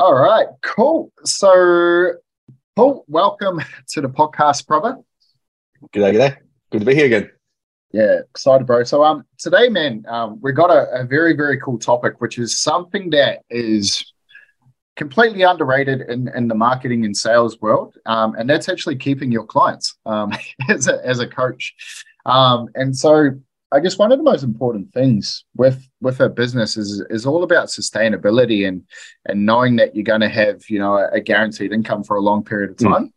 All right, cool. So, Paul, welcome to the podcast, brother. G'day, g'day. Good to be here again. Yeah, excited, bro. So, um, today, man, um, we got a, a very, very cool topic, which is something that is completely underrated in, in the marketing and sales world, um, and that's actually keeping your clients um, as a as a coach. Um, and so, I guess one of the most important things with with a business is is all about sustainability and and knowing that you're going to have you know a, guaranteed income for a long period of hmm. time. Mm.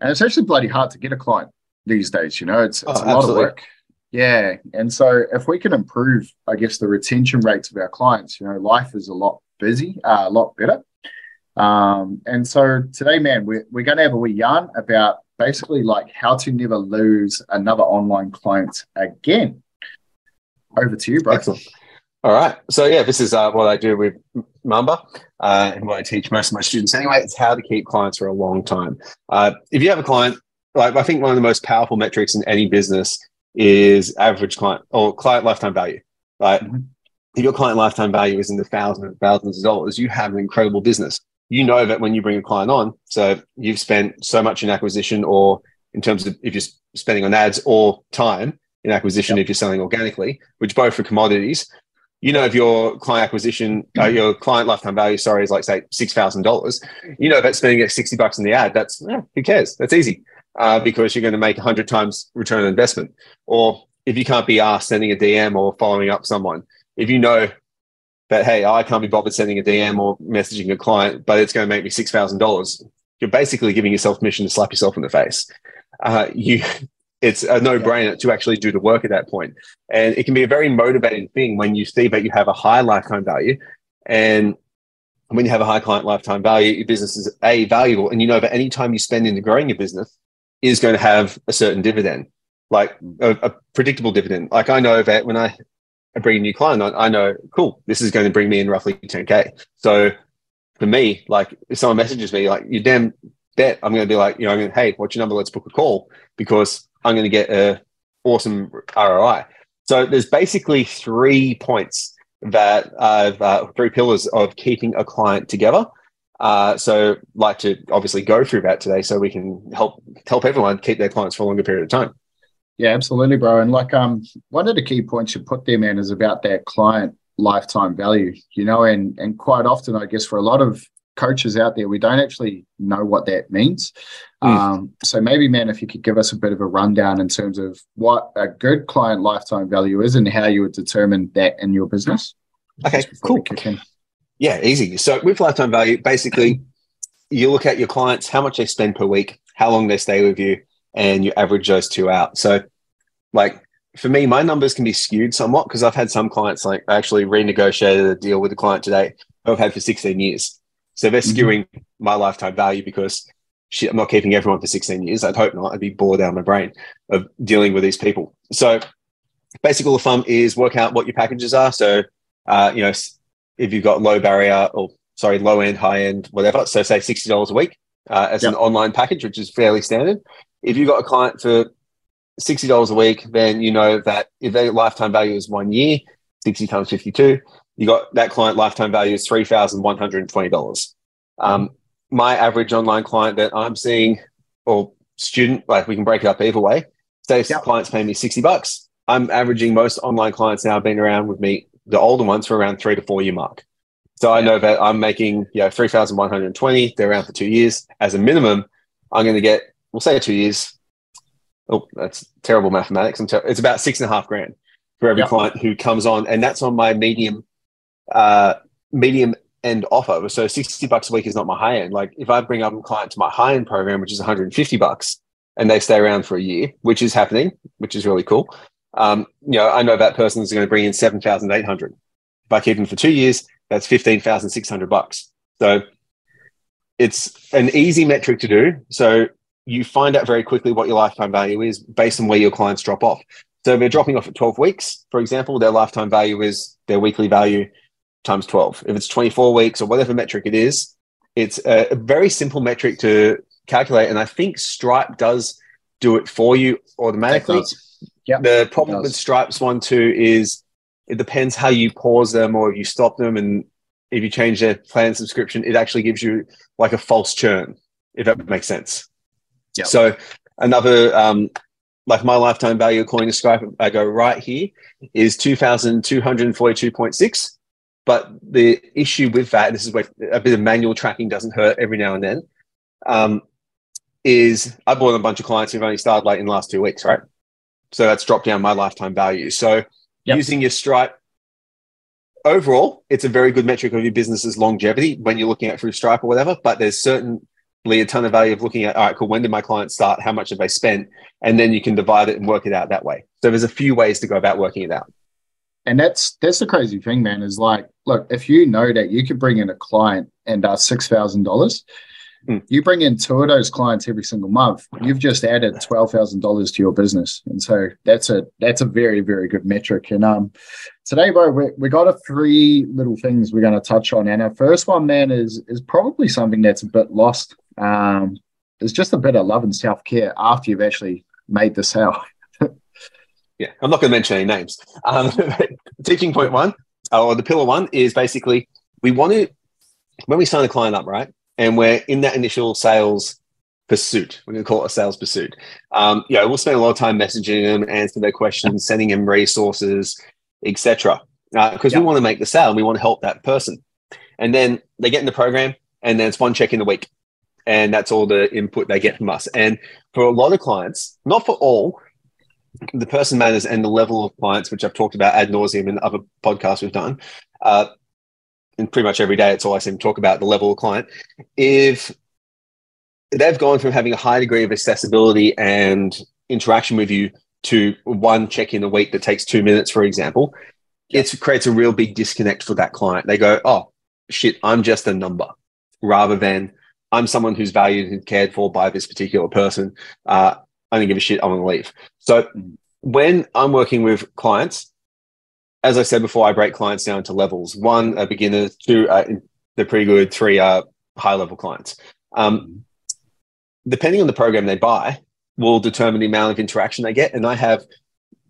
And it's actually bloody hard to get a client these days. You know, it's it's oh, a lot absolutely. of work. Yeah, and so if we can improve, I guess the retention rates of our clients, you know, life is a lot busy, uh, a lot better. Um, and so today, man, we're, we're going to have a wee yarn about basically like how to never lose another online client again. Over to you, bro. Excellent. All right. So yeah, this is uh, what I do with Mamba uh, and what I teach most of my students anyway. It's how to keep clients for a long time. Uh, if you have a client, like I think one of the most powerful metrics in any business is average client or client lifetime value. Like mm-hmm. if your client lifetime value is in the thousands and thousands of dollars, you have an incredible business. You know that when you bring a client on, so you've spent so much in acquisition or in terms of if you're spending on ads or time, in acquisition yep. if you're selling organically, which both are commodities. You know, if your client acquisition, uh, mm-hmm. your client lifetime value, sorry, is like say six thousand dollars. You know that spending sixty bucks in the ad, that's eh, who cares? That's easy uh, because you're going to make hundred times return on investment. Or if you can't be asked sending a DM or following up someone, if you know that hey, I can't be bothered sending a DM or messaging a client, but it's going to make me six thousand dollars, you're basically giving yourself permission to slap yourself in the face. Uh, you it's a no-brainer yeah. to actually do the work at that point. And it can be a very motivating thing when you see that you have a high lifetime value and when you have a high client lifetime value your business is a valuable and you know that any time you spend into growing your business is going to have a certain dividend like mm. a, a predictable dividend. Like i know that when i bring a new client on i know cool this is going to bring me in roughly 10k so for me like if someone messages me like you damn bet i'm going to be like you know I going, hey what's your number? Let's book a call because I'm going to get a awesome ROI. So there's basically three points that I've uh, three pillars of keeping a client together. Uh, so like to obviously go through that today so we can help help everyone keep their clients for a longer period of time. Yeah, absolutely, bro. And like um one of the key points you put there, man, is about that client lifetime value, you know, and and quite often I guess for a lot of coaches out there, we don't actually know what that means. Mm. Um, so maybe, man, if you could give us a bit of a rundown in terms of what a good client lifetime value is and how you would determine that in your business. Okay, cool. Yeah, easy. So with lifetime value, basically, you look at your clients, how much they spend per week, how long they stay with you, and you average those two out. So, like for me, my numbers can be skewed somewhat because I've had some clients like I actually renegotiated a deal with a client today who I've had for 16 years. So they're mm-hmm. skewing mm-hmm. my lifetime value because shit, I'm not keeping everyone for 16 years. I'd hope not. I'd be bored out of my brain of dealing with these people. So basic rule of thumb is work out what your packages are. So, uh, you know, if you've got low barrier or sorry, low end, high end, whatever. So say $60 a week uh, as yep. an online package, which is fairly standard. If you've got a client for $60 a week, then you know that if their lifetime value is one year, 60 times 52, you got that client lifetime value is $3,120. Um, my average online client that I'm seeing or student, like we can break it up either way. Say yep. clients paying me 60 bucks. I'm averaging most online clients now have been around with me, the older ones for around three to four year mark. So I know that I'm making, you know, 3,120. They're around for two years. As a minimum, I'm going to get, we'll say two years. Oh, that's terrible mathematics. Ter- it's about six and a half grand for every yep. client who comes on. And that's on my medium uh, medium end offer. So 60 bucks a week is not my high end. Like if I bring up a client to my high end program, which is 150 bucks, and they stay around for a year, which is happening, which is really cool. Um, you know, I know that person is going to bring in 7,800. If I keep them for two years, that's 15,600 bucks. So it's an easy metric to do. So you find out very quickly what your lifetime value is based on where your clients drop off. So if they're dropping off at 12 weeks, for example, their lifetime value is their weekly value times 12. If it's 24 weeks or whatever metric it is, it's a, very simple metric to calculate. And I think Stripe does do it for you automatically. Yep, the problem with Stripe's one too is it depends how you pause them or if you stop them. And if you change their plan subscription, it actually gives you like a false churn, if that makes sense. Yep. So another um, like my lifetime value according to Stripe, I go right here is 2,242.6. But the issue with that, this is where a bit of manual tracking doesn't hurt every now and then, um, is I bought a bunch of clients who've only started like in the last two weeks, right? So that's dropped down my lifetime value. So yep. using your Stripe overall, it's a very good metric of your business's longevity when you're looking at through Stripe or whatever. But there's certainly a ton of value of looking at, all right, cool, when did my clients start? How much have they spent? And then you can divide it and work it out that way. So there's a few ways to go about working it out. And that's that's the crazy thing, man, is like, look, if you know that you could bring in a client and uh six thousand dollars, Mm. You bring in two of those clients every single month, you've just added twelve thousand dollars to your business, and so that's a that's a very very good metric. And um, today, bro, we, we got a three little things we're going to touch on, and our first one, man, is is probably something that's a bit lost. Um, it's just a bit of love and self care after you've actually made the sale. yeah, I'm not going to mention any names. Um, teaching point one, or the pillar one, is basically we want to when we sign a client up, right? and we're in that initial sales pursuit. We're going to call it a sales pursuit. Um, yeah, we'll spend a lot of time messaging them, answering their questions, sending them resources, etc. Because uh, we want to make the sale, and we want to help that person. And then they get in the program, and then it's one check in a week, and that's all the input they get from us. And for a lot of clients, not for all, the person matters and the level of clients, which I've talked about ad nauseum in other podcasts we've done. Uh, and pretty much every day, it's all I seem to talk about the level of client. If they've gone from having a high degree of accessibility and interaction with you to one check in a week that takes two minutes, for example, it creates a real big disconnect for that client. They go, oh, shit, I'm just a number rather than I'm someone who's valued and cared for by this particular person. Uh, I don't give a shit. I'm going to leave. So mm. when I'm working with clients, as I said before, I break clients down into levels. One, a beginner. Two, uh, they're pretty good. Three are high level clients. Um, depending on the program they buy, will determine the amount of interaction they get. And I have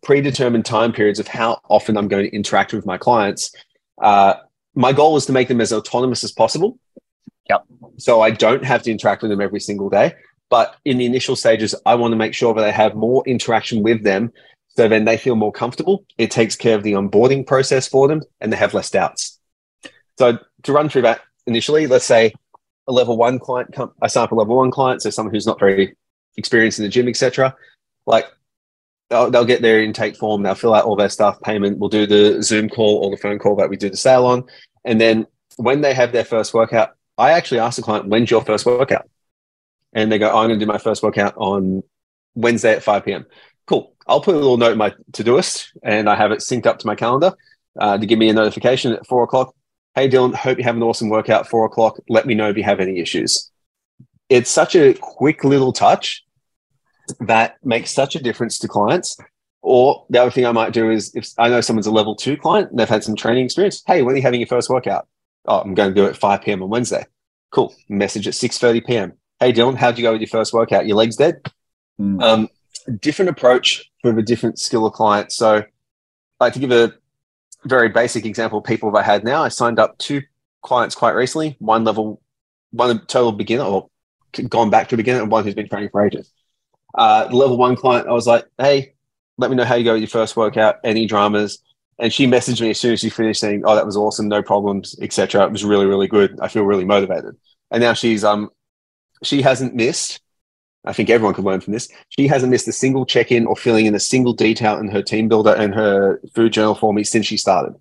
predetermined time periods of how often I'm going to interact with my clients. Uh, my goal is to make them as autonomous as possible. Yep. So I don't have to interact with them every single day. But in the initial stages, I want to make sure that I have more interaction with them so then they feel more comfortable. It takes care of the onboarding process for them and they have less doubts. So to run through that initially, let's say a level one client, I sign up a level one client, so someone who's not very experienced in the gym, etc. Like they'll, they'll get their intake form, they'll fill out all their stuff, payment, we'll do the Zoom call or the phone call that we do the sale on. And then when they have their first workout, I actually ask the client, when's your first workout? And they go, oh, I'm going to do my first workout on Wednesday at 5 p.m. Cool. I'll put a little note in my Todoist and I have it synced up to my calendar uh, to give me a notification at four o'clock. Hey, Dylan, hope you have an awesome workout. Four o'clock. Let me know if you have any issues. It's such a quick little touch that makes such a difference to clients. Or the other thing I might do is if I know someone's a level two client and they've had some training experience, hey, when are you having your first workout? Oh, I'm going to do it at 5 p.m. on Wednesday. Cool. Message at 6:30 p.m. Hey Dylan, how'd you go with your first workout? Your legs dead? Mm. Um, different approach for a different skill of client. So, like to give a very basic example of people I had now, I signed up two clients quite recently, one level, one total beginner or gone back to a beginner, and one who's been training for ages. Uh, level one client, I was like, hey, let me know how you go with your first workout, any dramas. And she messaged me as soon as she finished saying, oh, that was awesome, no problems, etc. It was really, really good. I feel really motivated. And now she's um she hasn't missed I think everyone can learn from this. She hasn't missed a single check in or filling in a single detail in her TeamBuildr and her food journal for me since she started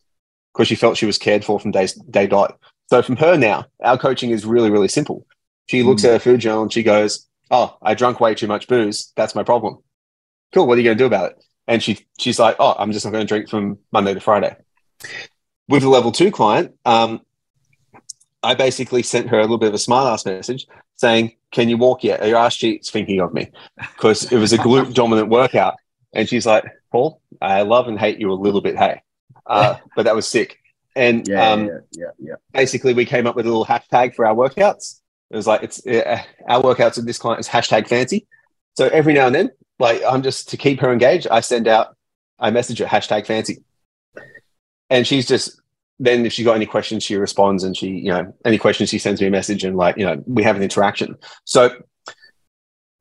because she felt she was cared for from day, day dot. So from her now, our coaching is really, really simple. She looks mm. at her food journal and she goes, Oh, I drank way too much booze. That's my problem. Cool. What are you going to do about it? And she, she's like, Oh, I'm just not going to drink from Monday to Friday. With the level two client, um, I basically sent her a little bit of a smart ass message saying, Can you walk yet? Are your ass cheeks thinking of me? Because it was a glute dominant workout. And she's like, Paul, I love and hate you a little bit, hey. Uh, but that was sick. And yeah, um, yeah, yeah, yeah, basically, we came up with a little hashtag for our workouts. It was like, it's uh, our workouts with this client is hashtag fancy. So every now and then, like, I'm just to keep her engaged, I send out, I message her hashtag fancy. And she's just then if she's got any questions, she responds and she, you know, any questions, she sends me a message and like, you know, we have an interaction. So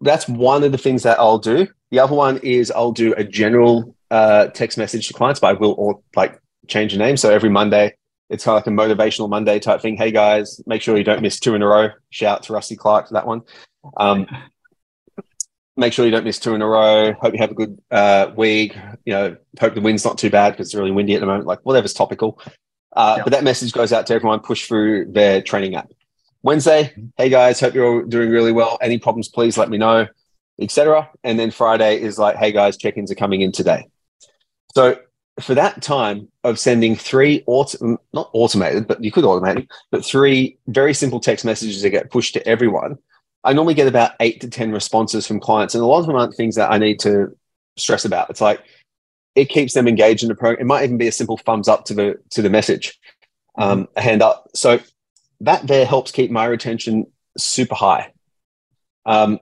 that's one of the things that I'll do. The other one is I'll do a general uh, text message to clients, but I will all, like change the name. So every Monday, it's kind of like a motivational Monday type thing. Hey guys, make sure you don't miss two in a row. Shout to Rusty Clark for that one. Um, make sure you don't miss two in a row. Hope you have a good uh, week. You know, hope the wind's not too bad because it's really windy at the moment. Like whatever's topical. Uh, yeah. But that message goes out to everyone. Push through their training app. Wednesday, hey guys, hope you're all doing really well. Any problems, please let me know, etc. And then Friday is like, hey guys, check-ins are coming in today. So for that time of sending three auto, not automated, but you could automate it, but three very simple text messages that get pushed to everyone. I normally get about eight to ten responses from clients, and a lot of them aren't things that I need to stress about. It's like it keeps them engaged in the program. It might even be a simple thumbs up to the to the message, um, a hand up. So that there helps keep my retention super high. Um,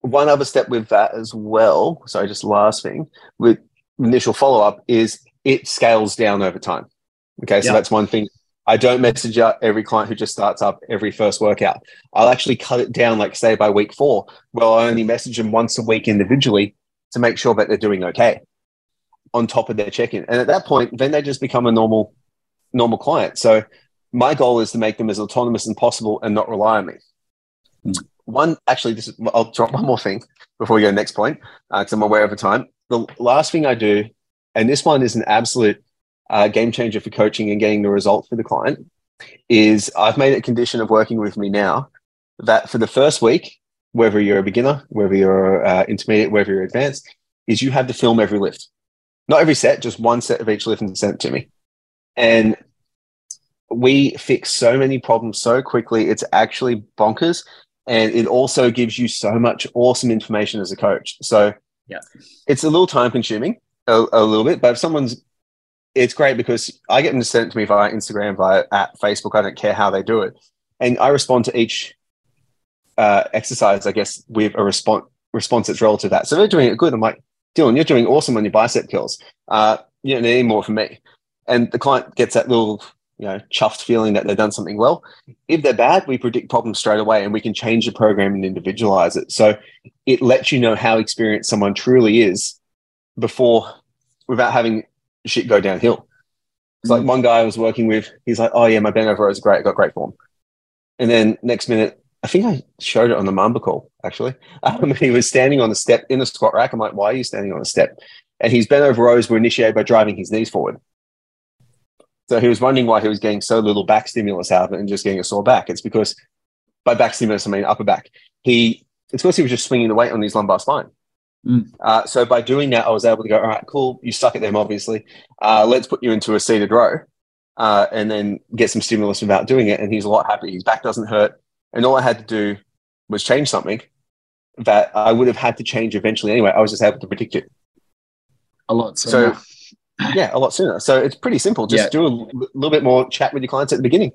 one other step with that as well, sorry, just last thing with initial follow up is it scales down over time. Okay, so that's one thing. I don't message out every client who just starts up every first workout. I'll actually cut it down, like say by week four, well, I only message them once a week individually to make sure that they're doing okay on top of their check in. And at that point, then they just become a normal, normal client. So my goal is to make them as autonomous as possible and not rely on me. Mm. One, actually, this is, I'll drop one more thing before we go to the next point, because uh, I'm aware of the time. The last thing I do, and this one is an absolute uh, game changer for coaching and getting the result for the client, is I've made it a condition of working with me now that for the first week, whether you're a beginner, whether you're uh, intermediate, whether you're advanced, is you have to film every lift. Not every set, just one set of each lift and send it to me. And we fix so many problems so quickly. It's actually bonkers. And it also gives you so much awesome information as a coach. So yeah, it's a little time consuming, a, a little bit, but if someone's it's great because I get them to send it to me via Instagram, via at Facebook. I don't care how they do it, and I respond to each uh, exercise, I guess, with a response response that's relative to that. So they're doing it good. I'm like, Dylan, you're doing awesome on your bicep curls. Uh, you don't need any more from me. And the client gets that little you know, chuffed feeling that they've done something well. If they're bad, we predict problems straight away and we can change the program and individualize it. So it lets you know how experienced someone truly is before without having shit go downhill. It's like one guy I was working with, he's like, Oh yeah, my bend over is great, I got great form. And then next minute, I think I showed it on the Mamba call actually. Um, he was standing on the step in the squat rack. I'm like, why are you standing on a step? And his bent over rows were initiated by driving his knees forward. So he was wondering why he was getting so little back stimulus out of it and just getting a sore back. It's because by back stimulus, I mean upper back. He it's because he was just swinging the weight on his lumbar spine. Mm. Uh, so by doing that, I was able to go, all right, cool. You suck at them, obviously. Uh, let's put you into a seated row uh, and then get some stimulus without doing it. And he's a lot happier. His back doesn't hurt. And all I had to do was change something that I would have had to change eventually anyway. I was just able to predict it. A lot. So, so yeah, a lot sooner. So it's pretty simple. Just yeah. do a little bit more chat with your clients at the beginning.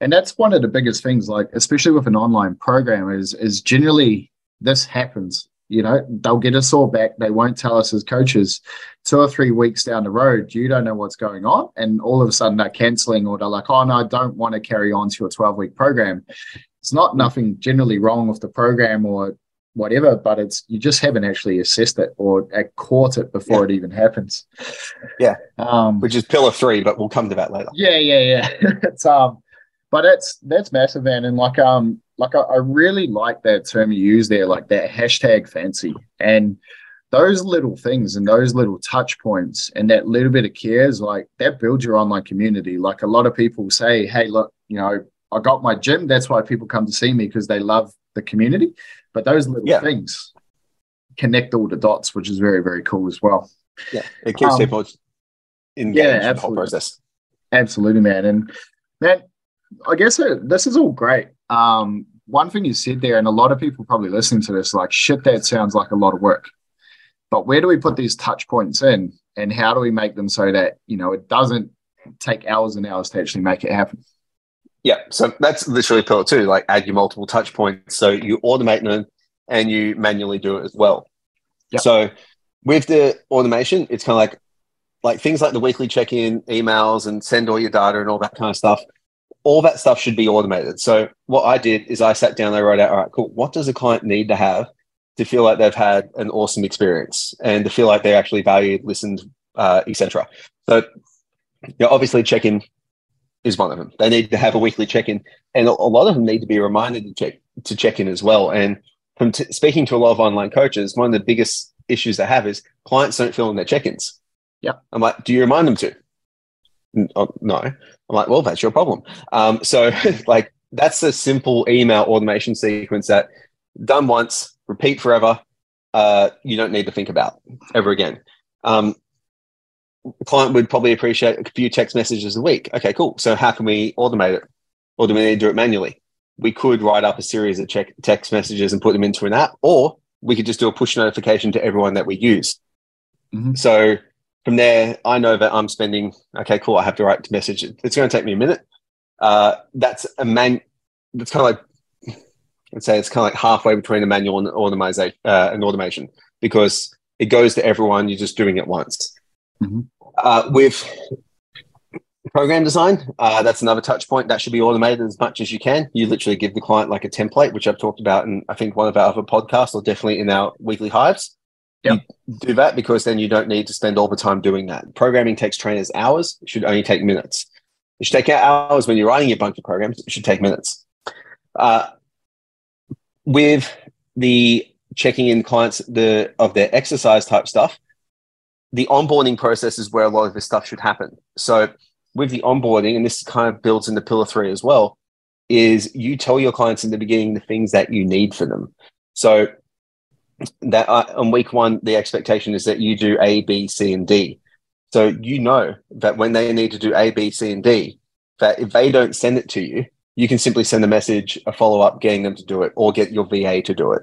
And that's one of the biggest things, like especially with an online program, is is generally this happens. You know, they'll get us all back. They won't tell us as coaches. Two or three weeks down the road, you don't know what's going on, and all of a sudden they're canceling, or they're like, "Oh no, I don't want to carry on to your twelve week program." It's not nothing generally wrong with the program or whatever, but it's you just haven't actually assessed it or caught it before yeah. it even happens. Yeah, um, which is pillar three, but we'll come to that later. Yeah, yeah, yeah. it's um, but that's that's massive, man. And like um, like I, I really like that term you use there, like that hashtag fancy and those little things and those little touch points and that little bit of care is like that builds your online community. Like a lot of people say, hey, look, you know, I got my gym. That's why people come to see me because they love the community. But those little yeah. things connect all the dots, which is very, very cool as well. Yeah, it keeps um, people engaged yeah, in the whole process. Absolutely, man. And man, I guess uh, this is all great. Um, one thing you said there, and a lot of people probably listening to this, like, shit, that sounds like a lot of work. But where do we put these touch points in, and how do we make them so that you know it doesn't take hours and hours to actually make it happen? Yeah, so that's literally pillar two, like add your multiple touch points. So you automate them and you manually do it as well. Yep. So with the automation, it's kind of like like things like the weekly check-in emails and send all your data and all that kind of stuff all that stuff should be automated so what i did is i sat down i wrote out all right cool what does a client need to have to feel like they've had an awesome experience and to feel like they're actually valued listened uh, etc so you know, obviously check-in is one of them they need to have a weekly check-in and a lot of them need to be reminded to check to check in as well and from t- speaking to a lot of online coaches one of the biggest issues they have is clients don't fill in their check-ins yeah. I'm like, do you remind them to? Oh, no. I'm like, well, that's your problem. Um, so, like, that's a simple email automation sequence that done once, repeat forever. Uh, you don't need to think about ever again. Um, the client would probably appreciate a few text messages a week. Okay, cool. So, how can we automate it? Or do we need to do it manually? We could write up a series of check text messages and put them into an app, or we could just do a push notification to everyone that we use. Mm-hmm. So from there, I know that I'm spending, okay, cool, I have to write message. It's going to take me a minute. Uh, that's a man, that's kind of like, let's say it's kind of like halfway between a manual and automation, uh, and automation because it goes to everyone. You're just doing it once. Mm-hmm. Uh, with program design, uh, that's another touch point that should be automated as much as you can. You literally give the client like a template, which I've talked about in I think one of our other podcasts or definitely in our weekly hives. Yep. do that because then you don't need to spend all the time doing that. Programming takes trainers hours, it should only take minutes. It should take hours when you're writing a bunch of programs, it should take minutes. Uh, with the checking in clients the of their exercise type stuff, the onboarding process is where a lot of this stuff should happen. So with the onboarding, and this kind of builds into pillar three as well, is you tell your clients in the beginning the things that you need for them. So that uh, on week one, the expectation is that you do A, B, C, and D. So you know that when they need to do A, B, C, and D, that if they don't send it to you, you can simply send a message, a follow up, getting them to do it, or get your VA to do it.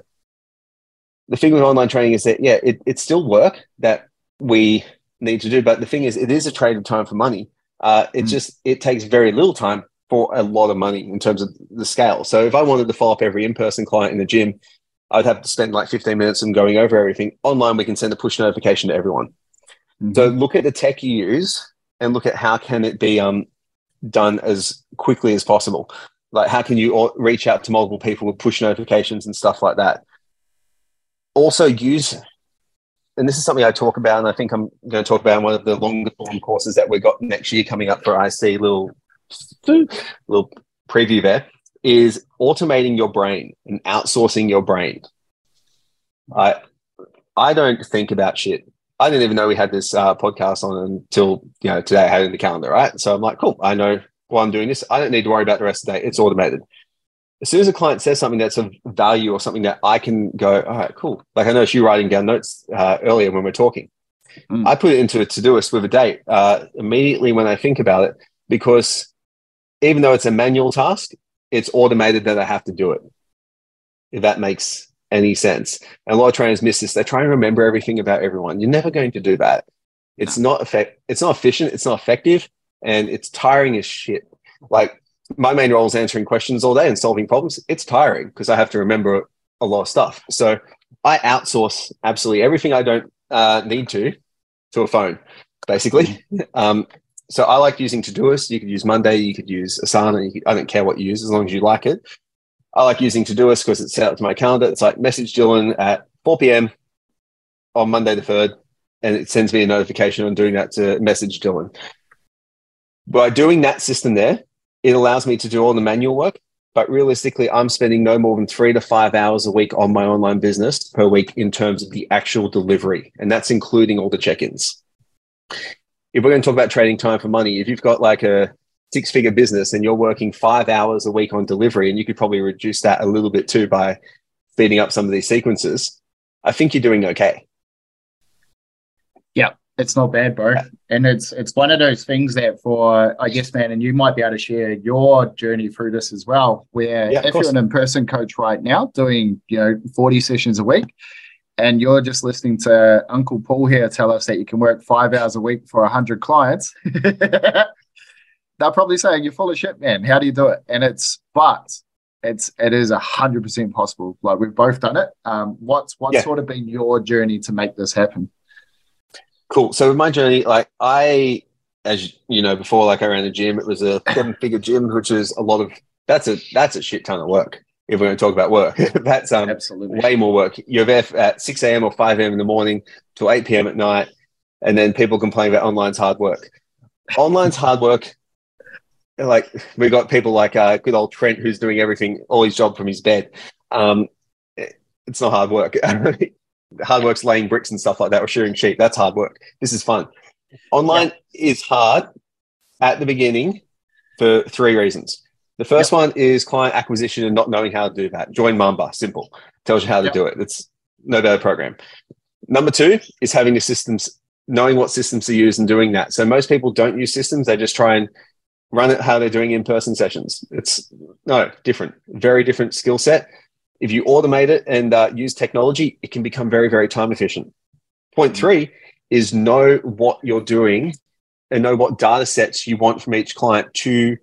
The thing with online training is that yeah, it, it's still work that we need to do, but the thing is, it is a trade of time for money. Uh, it mm. just it takes very little time for a lot of money in terms of the scale. So if I wanted to follow up every in person client in the gym I'd have to spend like 15 minutes and going over everything. Online, we can send a push notification to everyone. Mm-hmm. So look at the tech you use and look at how can it be um, done as quickly as possible. Like how can you reach out to multiple people with push notifications and stuff like that. Also use, and this is something I talk about, and I think I'm going to talk about in one of the longer form courses that we've got next year coming up for IC. Little little preview there is automating your brain and outsourcing your brain. I I don't think about shit. I didn't even know we had this uh, podcast on until you know today. I had it in the calendar, right? So I'm like, cool. I know why I'm doing this. I don't need to worry about the rest of the day. It's automated. As soon as a client says something that's of value or something that I can go, all right, cool. Like I noticed you writing down notes uh, earlier when we're talking. Mm. I put it into a Todoist with a date uh, immediately when I think about it because even though it's a manual task, it's automated that I have to do it. If that makes any sense. And a lot of trainers miss this. They try and remember everything about everyone. You're never going to do that. It's no. not effect. It's not efficient. It's not effective, and it's tiring as shit. Like my main role is answering questions all day and solving problems. It's tiring because I have to remember a lot of stuff. So I outsource absolutely everything I don't uh, need to to a phone, basically. Um, so I like using Todoist. You could use Monday, you could use Asana. Could, I don't care what you use as long as you like it. I like using Todoist because it's set up to my calendar. It's like message Dylan at 4 p.m. on Monday the 3rd, and it sends me a notification on doing that to message Dylan. By doing that system there, it allows me to do all the manual work. But realistically, I'm spending no more than three to five hours a week on my online business per week in terms of the actual delivery. And that's including all the check ins if we're going to talk about trading time for money, if you've got like a six figure business and you're working five hours a week on delivery, and you could probably reduce that a little bit too by speeding up some of these sequences, I think you're doing okay. Yeah, it's not bad, bro. And it's it's one of those things that for I guess, man, and you might be able to share your journey through this as well. Where yeah, if you're an in-person coach right now doing, you know, 40 sessions a week, and you're just listening to Uncle Paul here tell us that you can work five hours a week for 100 clients, they're probably saying you're full of shit, man. How do you do it? And it's, but it's, it is 100% possible. Like we've both done it. Um, what's, what's yeah. sort of been your journey to make this happen? Cool. So my journey, like I, as you know, before like I ran a gym, it was a seven-figure gym, which is a lot of that's a that's a shit ton of work. If we're going to talk about work, that's um Absolutely. way more work. You're there at six a.m. or five a.m. in the morning to eight p.m. at night, and then people complain about online's hard work. Online's hard work. Like we got people like uh, good old Trent who's doing everything, all his job from his bed. Um, it's not hard work. hard work's laying bricks and stuff like that or shearing sheep. That's hard work. This is fun. Online yeah. is hard at the beginning for three reasons. The first yep. one is client acquisition and not knowing how to do that. Join Mamba, simple. Tells you how to yep. do it. It's no better program. Number two is having the systems, knowing what systems to use and doing that. So most people don't use systems. They just try and run it how they're doing in-person sessions. It's no different, very different skill set if you automate it and uh, use technology, it can become very, very time efficient. Mm-hmm. three is know what you're doing and know what data sets you want from each client to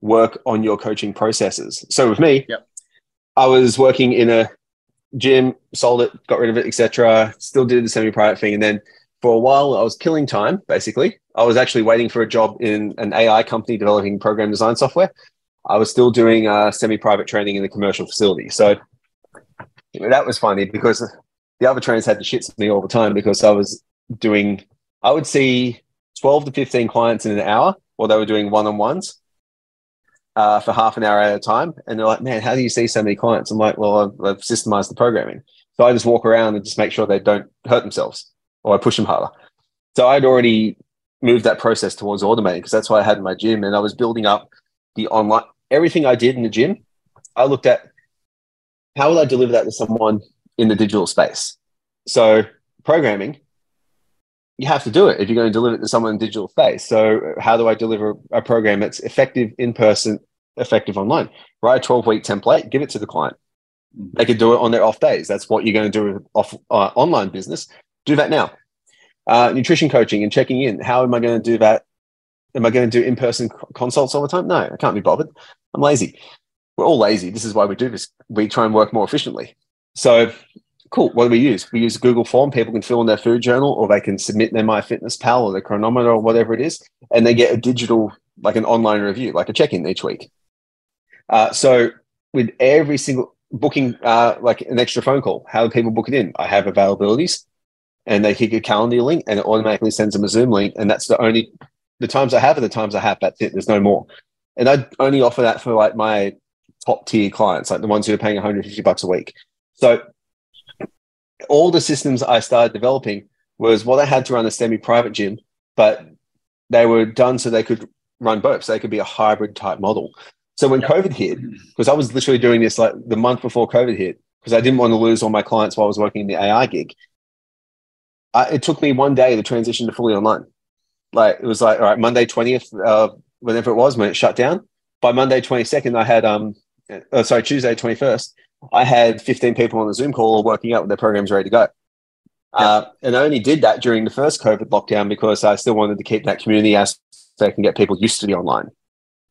work on your coaching processes. So with me, yep. I was working in a gym, sold it, got rid of it, etc. Still did the semi-private thing, and then for a while I was killing time. Basically, I was actually waiting for a job in an AI company developing program design software. I was still doing uh, semi-private training in the commercial facility. So that was funny because the other trainers had to shit me all the time because I was doing, I would see 12 to 15 clients in an hour while they were doing one on ones uh, for half an hour at a time. And they're like, man, how do you see so many clients? I'm like, well, I've, I've systemized the programming. So I just walk around and just make sure they don't hurt themselves or I push them harder. So I'd already moved that process towards automating because that's what I had in my gym. And I was building up the online, everything I did in the gym. I looked at how will I deliver that to someone in the digital space? So programming, you have to do it if you're going to deliver it to someone in digital space. So how do I deliver a program that's effective in person, effective online? Write a 12 week template, give it to the client. They could do it on their off days. That's what you're going to do with off uh, online business. Do that now. Uh, nutrition coaching and checking in. How am I going to do that? Am I going to do in person consults all the time? No, I can't be bothered. I'm lazy we're all lazy. This is why we do this. We try and work more efficiently. So cool. What do we use? We use Google Form. People can fill in their food journal or they can submit their MyFitnessPal or their Cronometer or whatever it is. And they get a digital, like an online review, like a check-in each week. Uh, so with every single booking, uh, like an extra phone call, how do people book it in? I have availabilities and they hit a calendar link and it automatically sends them a Zoom link. And that's the only, the times I have are the times I have. That's it. There's no more. And I only offer that for like my top tier clients, like the ones who are paying 150 bucks a week. So all the systems I started developing was what I had to run a semi-private gym, but they were done so they could run both. So they could be a hybrid type model. So when. COVID hit, because I was literally doing this like the month before COVID hit, because I didn't want to lose all my clients while I was working in the AI gig. I, it took me one day to transition to fully online. Like it was like, all right, Monday 20th, uh, whenever it was, when it shut down. By Monday 22nd, I had um, uh, sorry, Tuesday, 21st, I had 15 people on the Zoom call working out with their programs ready to go. Uh, and I only did that during the first COVID lockdown because I still wanted to keep that community aspect and get people used to the online.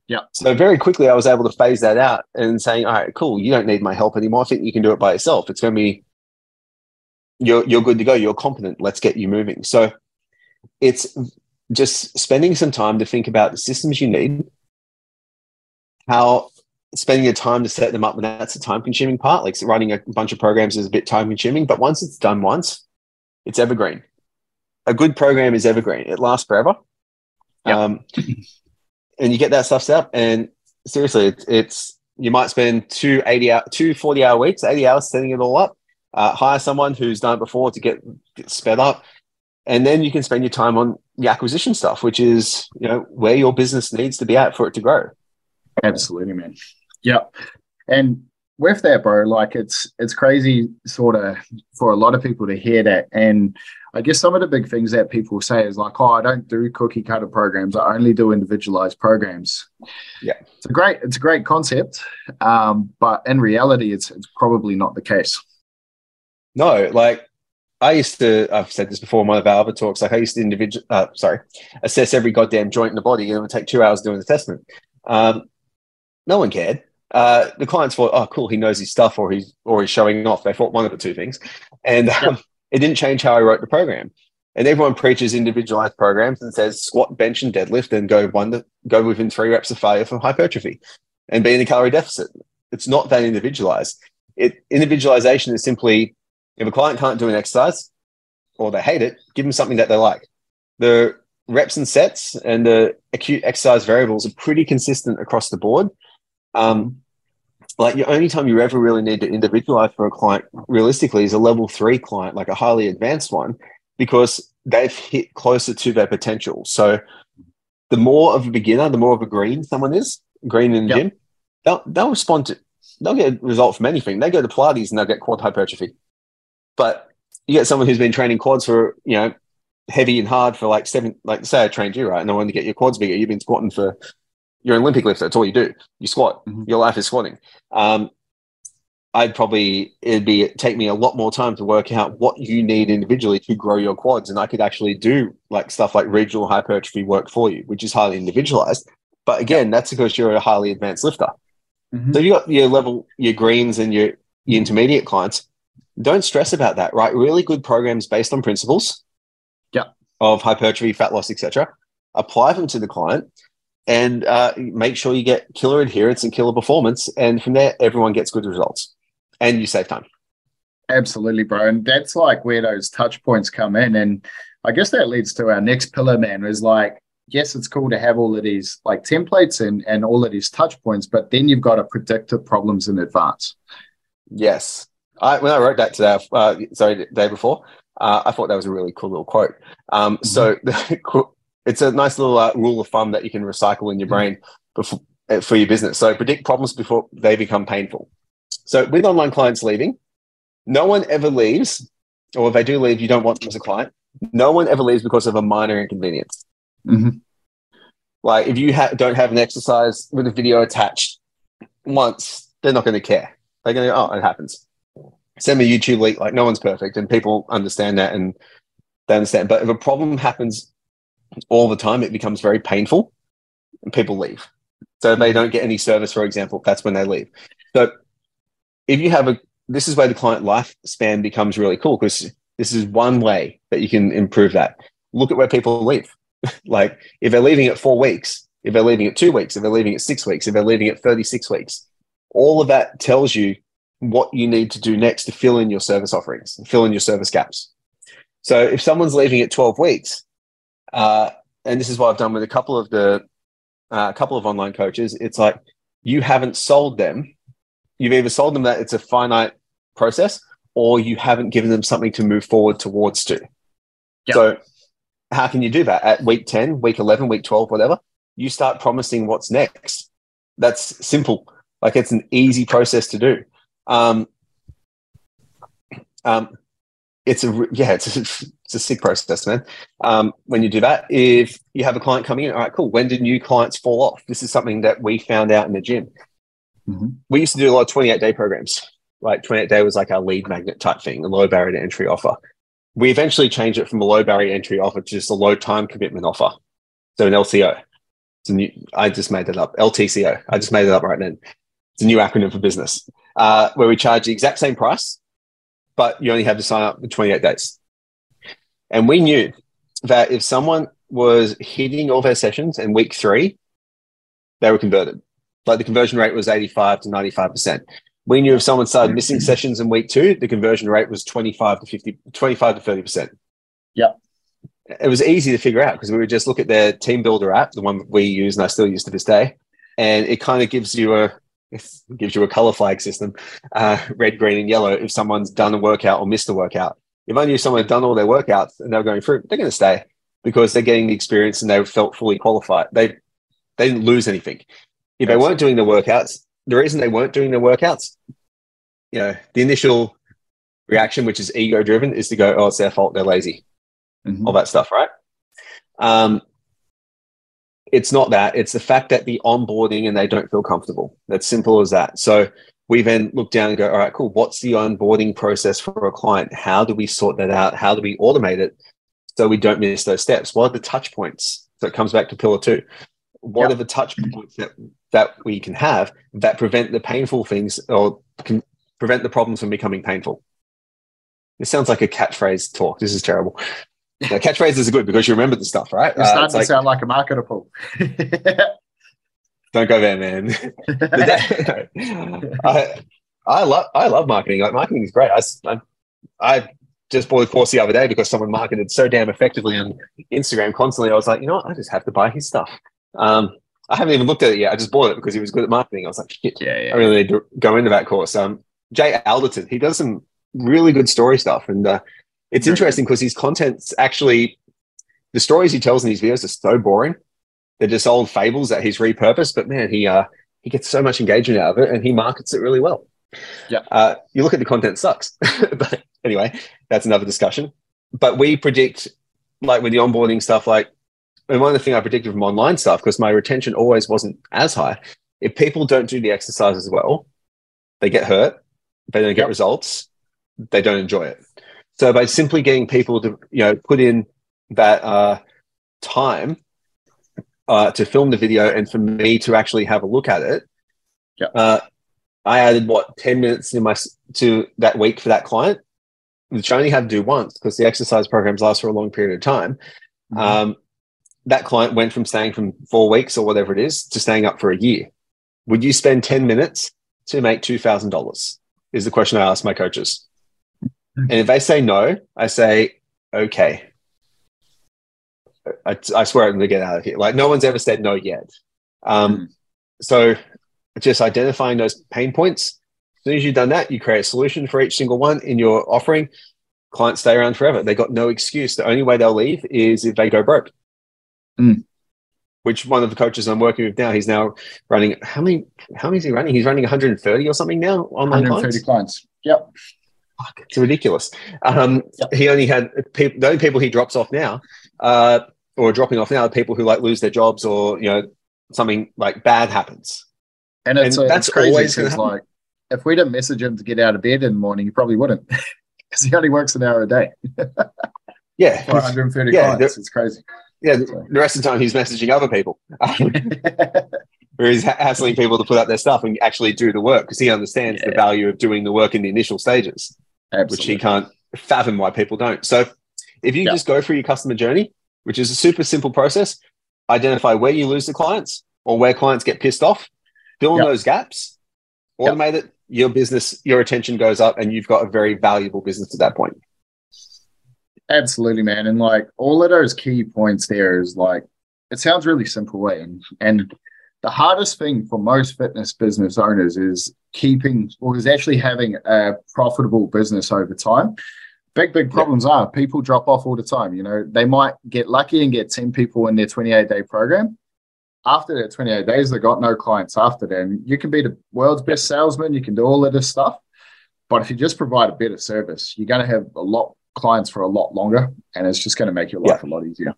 Yeah. So very quickly, I was able to phase that out and saying, "All right, cool. You don't need my help anymore. I think you can do it by yourself. It's going to be you're you're good to go. You're competent. Let's get you moving." So it's just spending some time to think about the systems you need, how spending your time to set them up, and that's the time consuming part. Like running a bunch of programs is a bit time consuming, but once it's done once, it's evergreen. A good program is evergreen. It lasts forever. Yep. Um, and you get that stuff set up. And seriously, it's, it's you might spend two 80 hour, two 40 hour weeks, 80 hours setting it all up. Uh, hire someone who's done it before to get, get sped up. And then you can spend your time on the acquisition stuff, which is, you know, where your business needs to be at for it to grow. Absolutely, man. Yep. And with that, bro, like it's it's crazy sort of for a lot of people to hear that. And I guess some of the big things that people say is like, oh, I don't do cookie cutter programs. I only do individualized programs. Yeah. It's a great, it's a great concept. Um, but in reality, it's it's probably not the case. No, like I used to, I've said this before in one of our other talks, like I used to individual, uh, sorry, assess every goddamn joint in the body and it would take two hours doing the assessment. Um, no one cared. Uh, the clients thought, oh, cool, he knows his stuff, or he's or he's showing off. They thought one of the two things, and um, it didn't change how I wrote the program. And everyone preaches individualized programs and says squat, bench, and deadlift, and go one to, go within three reps of failure from hypertrophy, and be in a calorie deficit. It's not that individualized. It individualization is simply if a client can't do an exercise or they hate it, give them something that they like. The reps and sets and the acute exercise variables are pretty consistent across the board. Um, like the only time you ever really need to individualize for a client realistically is a level three client, like a highly advanced one, because they've hit closer to their potential. So the more of a beginner, the more of a green someone is, green in the yep. gym, they'll, they'll respond to, they'll get a result from anything. They go to Pilates and they'll get quad hypertrophy. But you get someone who's been training quads for, you know, heavy and hard for like seven, like say I trained you, right? And I wanted to get your quads bigger. You've been squatting for, you're an Olympic lifter. That's all you do. You squat. Mm-hmm. Your life is squatting. Um, I'd probably it'd be take me a lot more time to work out what you need individually to grow your quads, and I could actually do like stuff like regional hypertrophy work for you, which is highly individualized. But again, that's because you're a highly advanced lifter. Mm-hmm. So you got your level, your greens, and your your intermediate clients. Don't stress about that, right? Really good programs based on principles yeah, of hypertrophy, fat loss, etc. Apply them to the client and uh, make sure you get killer adherence and killer performance. And from there, everyone gets good results and you save time. Absolutely, bro. And that's like where those touch points come in. And I guess that leads to our next pillar, man, is like, yes, it's cool to have all of these like templates and, and all of these touch points, but then you've got to predict the problems in advance. Yes. I, when I wrote that today, uh, sorry, the day before, uh, I thought that was a really cool little quote. Um, mm-hmm. So it's a nice little uh, rule of thumb that you can recycle in your mm-hmm. brain before, uh, for your business. So predict problems before they become painful. So with online clients leaving, no one ever leaves, or if they do leave, you don't want them as a client. No one ever leaves because of a minor inconvenience. Mm-hmm. Like if you ha- don't have an exercise with a video attached once, they're not going to care. They're going to, oh, it happens send me a YouTube link. Like no one's perfect, and people understand that and they understand. But if a problem happens all the time, it becomes very painful, and people leave. So they don't get any service, for example, that's when they leave. So if you have a, this is where the client lifespan becomes really cool because this is one way that you can improve that. Look at where people leave. like if they're leaving at four weeks, if they're leaving at two weeks, if they're leaving at six weeks, if they're leaving at 36 weeks, all of that tells you what you need to do next to fill in your service offerings, fill in your service gaps. So if someone's leaving at 12 weeks, uh, and this is what I've done with a couple of the a uh, couple of online coaches, it's like you haven't sold them. You've either sold them that it's a finite process, or you haven't given them something to move forward towards to. Yep. So how can you do that at week 10, week 11, week 12, whatever? You start promising what's next. That's simple. Like it's an easy process to do. Um, um, it's a yeah, it's a, it's a sick process, man. Um, when you do that, if you have a client coming in, all right, cool. When did new clients fall off? This is something that we found out in the gym. Mm-hmm. We used to do a lot of 28 day programs. Like 28 day was like our lead magnet type thing, a low barrier to entry offer. We eventually changed it from a low barrier entry offer to just a low time commitment offer. So an LCO. It's a new, I just made it up. LTCO. I just made it up right then. It's a new acronym for business uh, where we charge the exact same price, but you only have to sign up for 28 days. And we knew that if someone was hitting all their sessions in week three, they were converted. Like the conversion rate was 85 to 95%. We knew if someone started missing sessions in week two, the conversion rate was 25 to 50, 25 to 30%. Yeah. It was easy to figure out because we would just look at their TeamBuildr app, the one we use and I still use to this day. And it kind of gives you a, gives you a color flag system uh, red, green, and yellow if someone's done a workout or missed a workout. If I knew someone had done all their workouts and they were going through, they're going to stay because they're getting the experience and they felt fully qualified. They they didn't lose anything. If they weren't doing the workouts, the reason they weren't doing the workouts, you know, the initial reaction, which is ego driven, is to go, "Oh, it's their fault. They're lazy," mm-hmm. all that stuff, right? Um, it's not that. It's the fact that the onboarding and they don't feel comfortable. That's simple as that. So we then look down and go, all right, cool. What's the onboarding process for a client? How do we sort that out? How do we automate it so we don't miss those steps? What are the touch points? So it comes back to pillar two. What yep. are the touch points that, that we can have that prevent the painful things or can prevent the problems from becoming painful? This sounds like a catchphrase talk. This is terrible. Now, catchphrases are good because you remember the stuff, right? You're starting uh, to like, sound like a marketer, Paul. don't go there, man. I, I love I love marketing. Like marketing is great. I, I, I just bought a course the other day because someone marketed so damn effectively on Instagram constantly. I was like, you know what? I just have to buy his stuff. Um, I haven't even looked at it yet. I just bought it because he was good at marketing. I was like, shit, yeah, yeah. I really need to go into that course. Um, Jay Alderton, he does some really good story stuff, and uh, it's interesting because his content's actually the stories he tells in his videos are so boring. They're just old fables that he's repurposed. But man, he uh, he gets so much engagement out of it, and he markets it really well. Yeah. Uh, you look at the content sucks, but anyway, that's another discussion. But we predict, like with the onboarding stuff, like, and one of the things I predicted from online stuff, because my retention always wasn't as high. If people don't do the exercises well, they get hurt, they don't get yep. results, they don't enjoy it. So by simply getting people to, you know, put in that uh, time uh, to film the video and for me to actually have a look at it, uh, I added what ten minutes in my to that week for that client, which I only had to do once because the exercise programs last for a long period of time. Mm-hmm. Um, that client went from staying from four weeks or whatever it is to staying up for a year. Would you spend ten minutes to make two thousand dollars? Is the question I ask my coaches. Mm-hmm. And if they say no, I say okay. I, I swear I'm going to get out of here. Like no one's ever said no yet. Um, mm. So just identifying those pain points. As soon as you've done that, you create a solution for each single one in your offering. Clients stay around forever. They got no excuse. The only way they'll leave is if they go broke. Mm. Which one of the coaches I'm working with now, he's now running how many how many is he running? He's running 130 or something now online 130 clients. clients. Yep. Fuck, it's ridiculous. Um, yep. He only had people, the only people he drops off now, uh, or dropping off now, are people who like lose their jobs or you know something like bad happens. And it's, and uh, that's crazy always because like if we didn't message him to get out of bed in the morning, he probably wouldn't because he only works an hour a day. yeah, 130 yeah, clients. It's crazy. Yeah, so. the rest of the time he's messaging other people. Um, where he's hassling people to put up their stuff and actually do the work because he understands yeah. the value of doing the work in the initial stages, Absolutely. which he can't fathom why people don't. So if you just go through your customer journey, which is a super simple process, identify where you lose the clients or where clients get pissed off, fill in yep. those gaps, automate yep. it, your business, your attention goes up, and you've got a very valuable business at that point. Absolutely, man. And like all of those key points there is like it sounds really simple, and and the hardest thing for most fitness business owners is keeping or is actually having a profitable business over time. Big, big problems yeah. are people drop off all the time. You know, they might get lucky and get 10 people in their 28 day program, after that 28 days, they got no clients after that. And you can be the world's best salesman, you can do all of this stuff. But if you just provide a better service, you're going to have a lot clients for a lot longer, and it's just going to make your life yeah. a lot easier.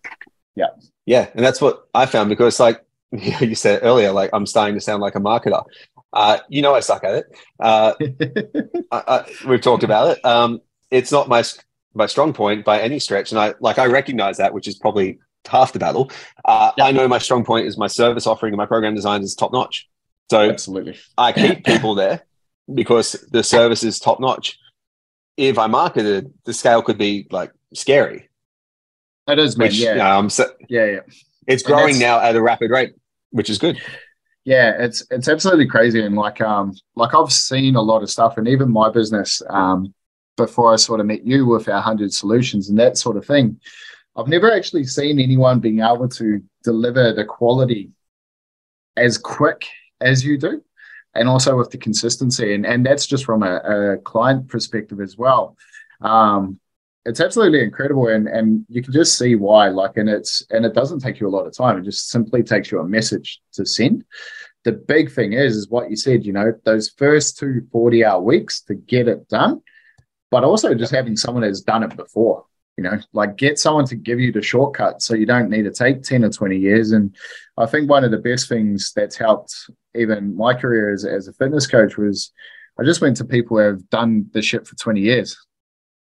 Yeah, yeah, and that's what I found because, like you said earlier, like I'm starting to sound like a marketer. Uh, you know, I suck at it. Uh, I, I, we've talked about it. Um, it's not my my strong point by any stretch, and I like I recognize that, which is probably half the battle. Uh, I know my strong point is my service offering and my program design is top notch. So absolutely, I keep people there because the service is top notch. If I marketed, the scale could be like scary. It is, man. Which, yeah. So yeah, yeah. It's growing now at a rapid rate, which is good. Yeah, it's it's absolutely crazy, and like um like I've seen a lot of stuff, and even my business um before I sort of met you with our hundred solutions and that sort of thing I've never actually seen anyone being able to deliver the quality as quick as you do, and also with the consistency. And, and that's just from a, a client perspective as well. Um, it's absolutely incredible and and you can just see why like and it's and it doesn't take you a lot of time it just simply takes you a message to send the big thing is is what you said you know those first two 40 hour weeks to get it done but also just having someone that's done it before you know like get someone to give you the shortcut so you don't need to take 10 or 20 years. And i think one of the best things that's helped even my career as, as a fitness coach was i just went to people who have done the shit for 20 years.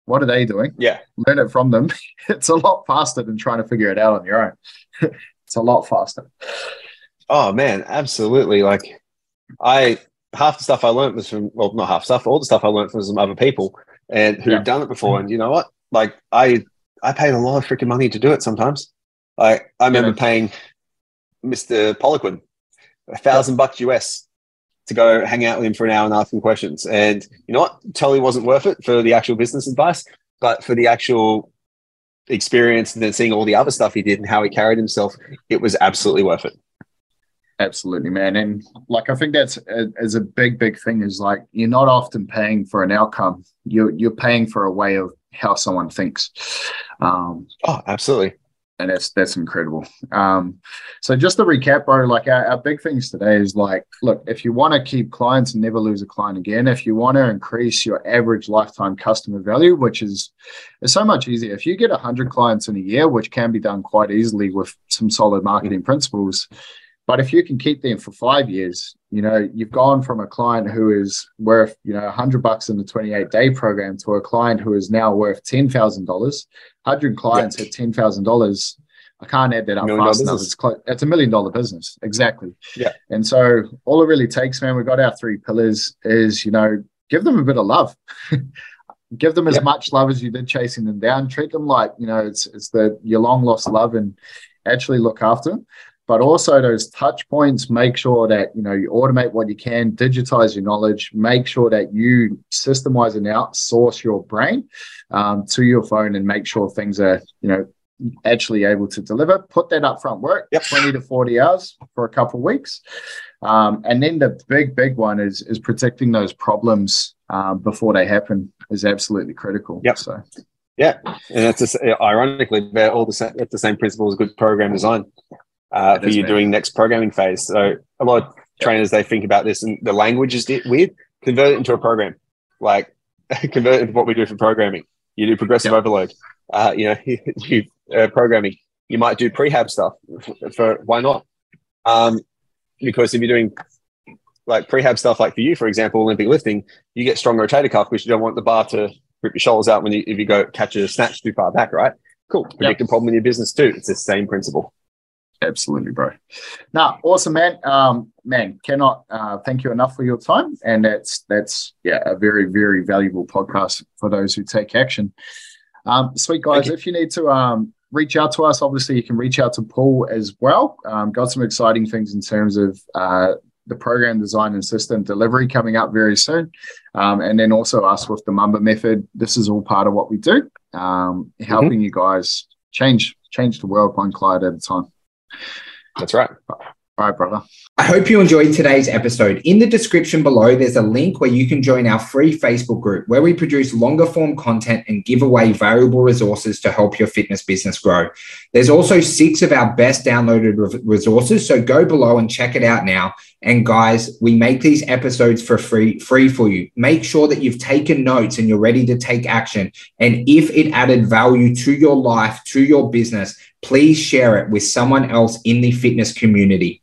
What are they doing? Yeah. Learn it from them. It's a lot faster than trying to figure it out on your own. It's a lot faster. Oh man absolutely. Like i half the stuff i learned was from well not half stuff all the stuff i learned from some other people and who've yeah. done it before mm-hmm. and you know what like I I paid a lot of freaking money to do it sometimes. I, I remember yeah. paying Mr. Poliquin a thousand bucks US to go hang out with him for an hour and ask him questions. And you know what? Totally wasn't worth it for the actual business advice, but for the actual experience and then seeing all the other stuff he did and how he carried himself, it was absolutely worth it. Absolutely, man. And like I think that's a, is a big, big thing. Is like you're not often paying for an outcome. You're you're paying for a way of how someone thinks. Um, oh, absolutely and that's that's incredible. Um, so just to recap, bro, like our, our big things today is like, look, if you want to keep clients and never lose a client again, if you want to increase your average lifetime customer value, which is is so much easier. If you get hundred clients in a year, which can be done quite easily with some solid marketing principles, but if you can keep them for five years, you know, you've gone from a client who is worth, you know, 100 bucks in the 28 day program to a client who is now worth $10,000. 100 clients yep. at $10,000. I can't add that up fast enough. It's, close, it's a million dollar business. Exactly. Yeah. And so all it really takes, man, we've got our three pillars is, you know, give them a bit of love. give them as much love as you did chasing them down. Treat them like, you know, it's, it's the, your long lost love and actually look after them but also those touch points make sure that you know you automate what you can digitize your knowledge make sure that you systemize and outsource your brain um, to your phone and make sure things are you know actually able to deliver. Put that upfront work yep. 20 to 40 hours for a couple of weeks. Um, and then the big big one is is protecting those problems um, before they happen is absolutely critical. Yep. so. Yeah. And that's just, ironically they're all the same that's the same principle as good program design uh, for you doing next programming phase. So a lot of trainers they think about this and the language is weird. Convert it into a program, like convert it into what we do for programming. You do progressive yep. overload. Uh, you know, you, uh, programming. You might do prehab stuff for, for why not? Um, because if you're doing like prehab stuff, like for you, for example, Olympic lifting, you get strong rotator cuff because you don't want the bar to rip your shoulders out when you if you go catch a snatch too far back, right? Cool. Predict yep. a problem in your business too. It's the same principle. Absolutely, bro. Now, awesome, man. Um, man, cannot uh, thank you enough for your time, and that's that's yeah, a very very valuable podcast for those who take action. Um, sweet guys, if you need to um, reach out to us, obviously you can reach out to Paul as well. Um, got some exciting things in terms of uh, the program design and system delivery coming up very soon, um, and then also us with the Mamba method. This is all part of what we do, um, helping mm-hmm. you guys change change the world one client at a time. That's right. All right, brother. I hope you enjoyed today's episode. In the description below, there's a link where you can join our free Facebook group where we produce longer form content and give away valuable resources to help your fitness business grow. There's also six of our best downloaded resources. So go below and check it out now. And guys, we make these episodes for free, free for you. Make sure that you've taken notes and you're ready to take action. And if it added value to your life, to your business, please share it with someone else in the fitness community.